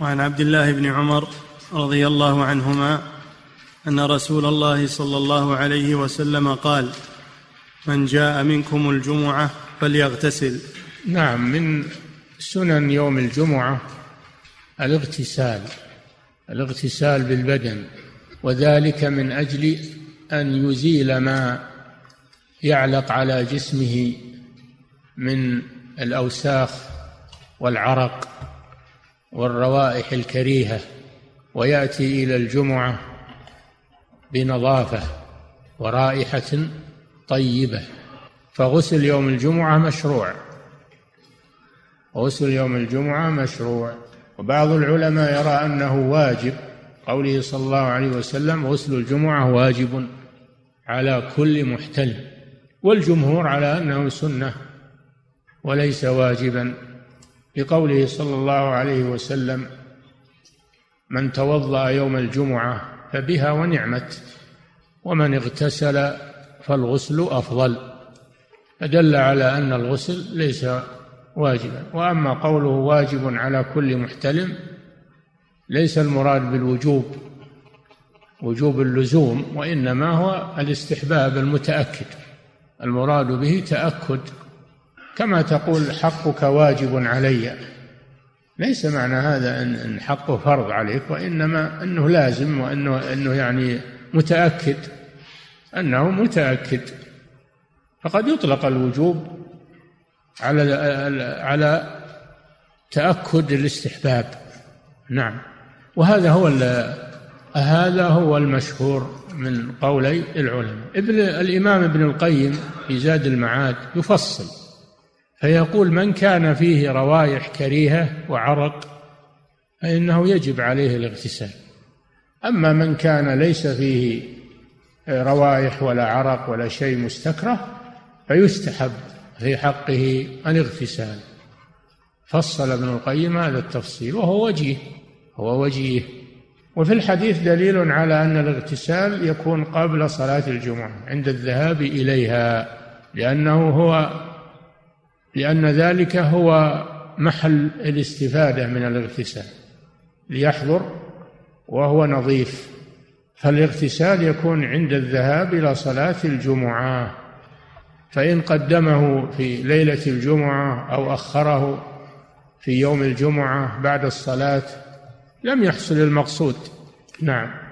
وعن عبد الله بن عمر رضي الله عنهما أن رسول الله صلى الله عليه وسلم قال من جاء منكم الجمعة فليغتسل. نعم من سنن يوم الجمعة الاغتسال الاغتسال بالبدن وذلك من أجل أن يزيل ما يعلق على جسمه من الأوساخ والعرق. والروائح الكريهة ويأتي إلى الجمعة بنظافة ورائحة طيبة. فغسل يوم الجمعة مشروع. غسل يوم الجمعة مشروع. وبعض العلماء يرى أنه واجب قوله صلى الله عليه وسلم غسل الجمعة واجب على كل محتل. والجمهور على أنه سنة وليس واجبا. لقوله صلى الله عليه وسلم من توضأ يوم الجمعة فبها ونعمت ومن اغتسل فالغسل أفضل. فدل على أن الغسل ليس واجبا. وأما قوله واجب على كل محتلم ليس المراد بالوجوب وجوب اللزوم وإنما هو الاستحباب المتأكد. المراد به تأكد. كما تقول حقك واجب علي. ليس معنى هذا ان حقه فرض عليك وإنما إنه لازم وانه إنه يعني متأكد أنه متأكد. فقد يطلق الوجوب على على تأكد الاستحباب. نعم. وهذا هو هذا هو المشهور من قولي العلماء. ابن الإمام ابن القيم في زاد المعاد يفصل فيقول من كان فيه روائح كريهة وعرق فإنه يجب عليه الاغتسال. أما من كان ليس فيه روائح ولا عرق ولا شيء مستكره فيستحب في حقه الاغتسال. فصل ابن القيم هذا التفصيل وهو وجيه هو وجيه. وفي الحديث دليل على أن الاغتسال يكون قبل صلاة الجمعة عند الذهاب إليها لأنه هو لأن ذلك هو محل الاستفادة من الاغتسال ليحضر وهو نظيف. فالاغتسال يكون عند الذهاب إلى صلاة الجمعة. فإن قدمه في ليلة الجمعة أو أخره في يوم الجمعة بعد الصلاة لم يحصل المقصود. نعم.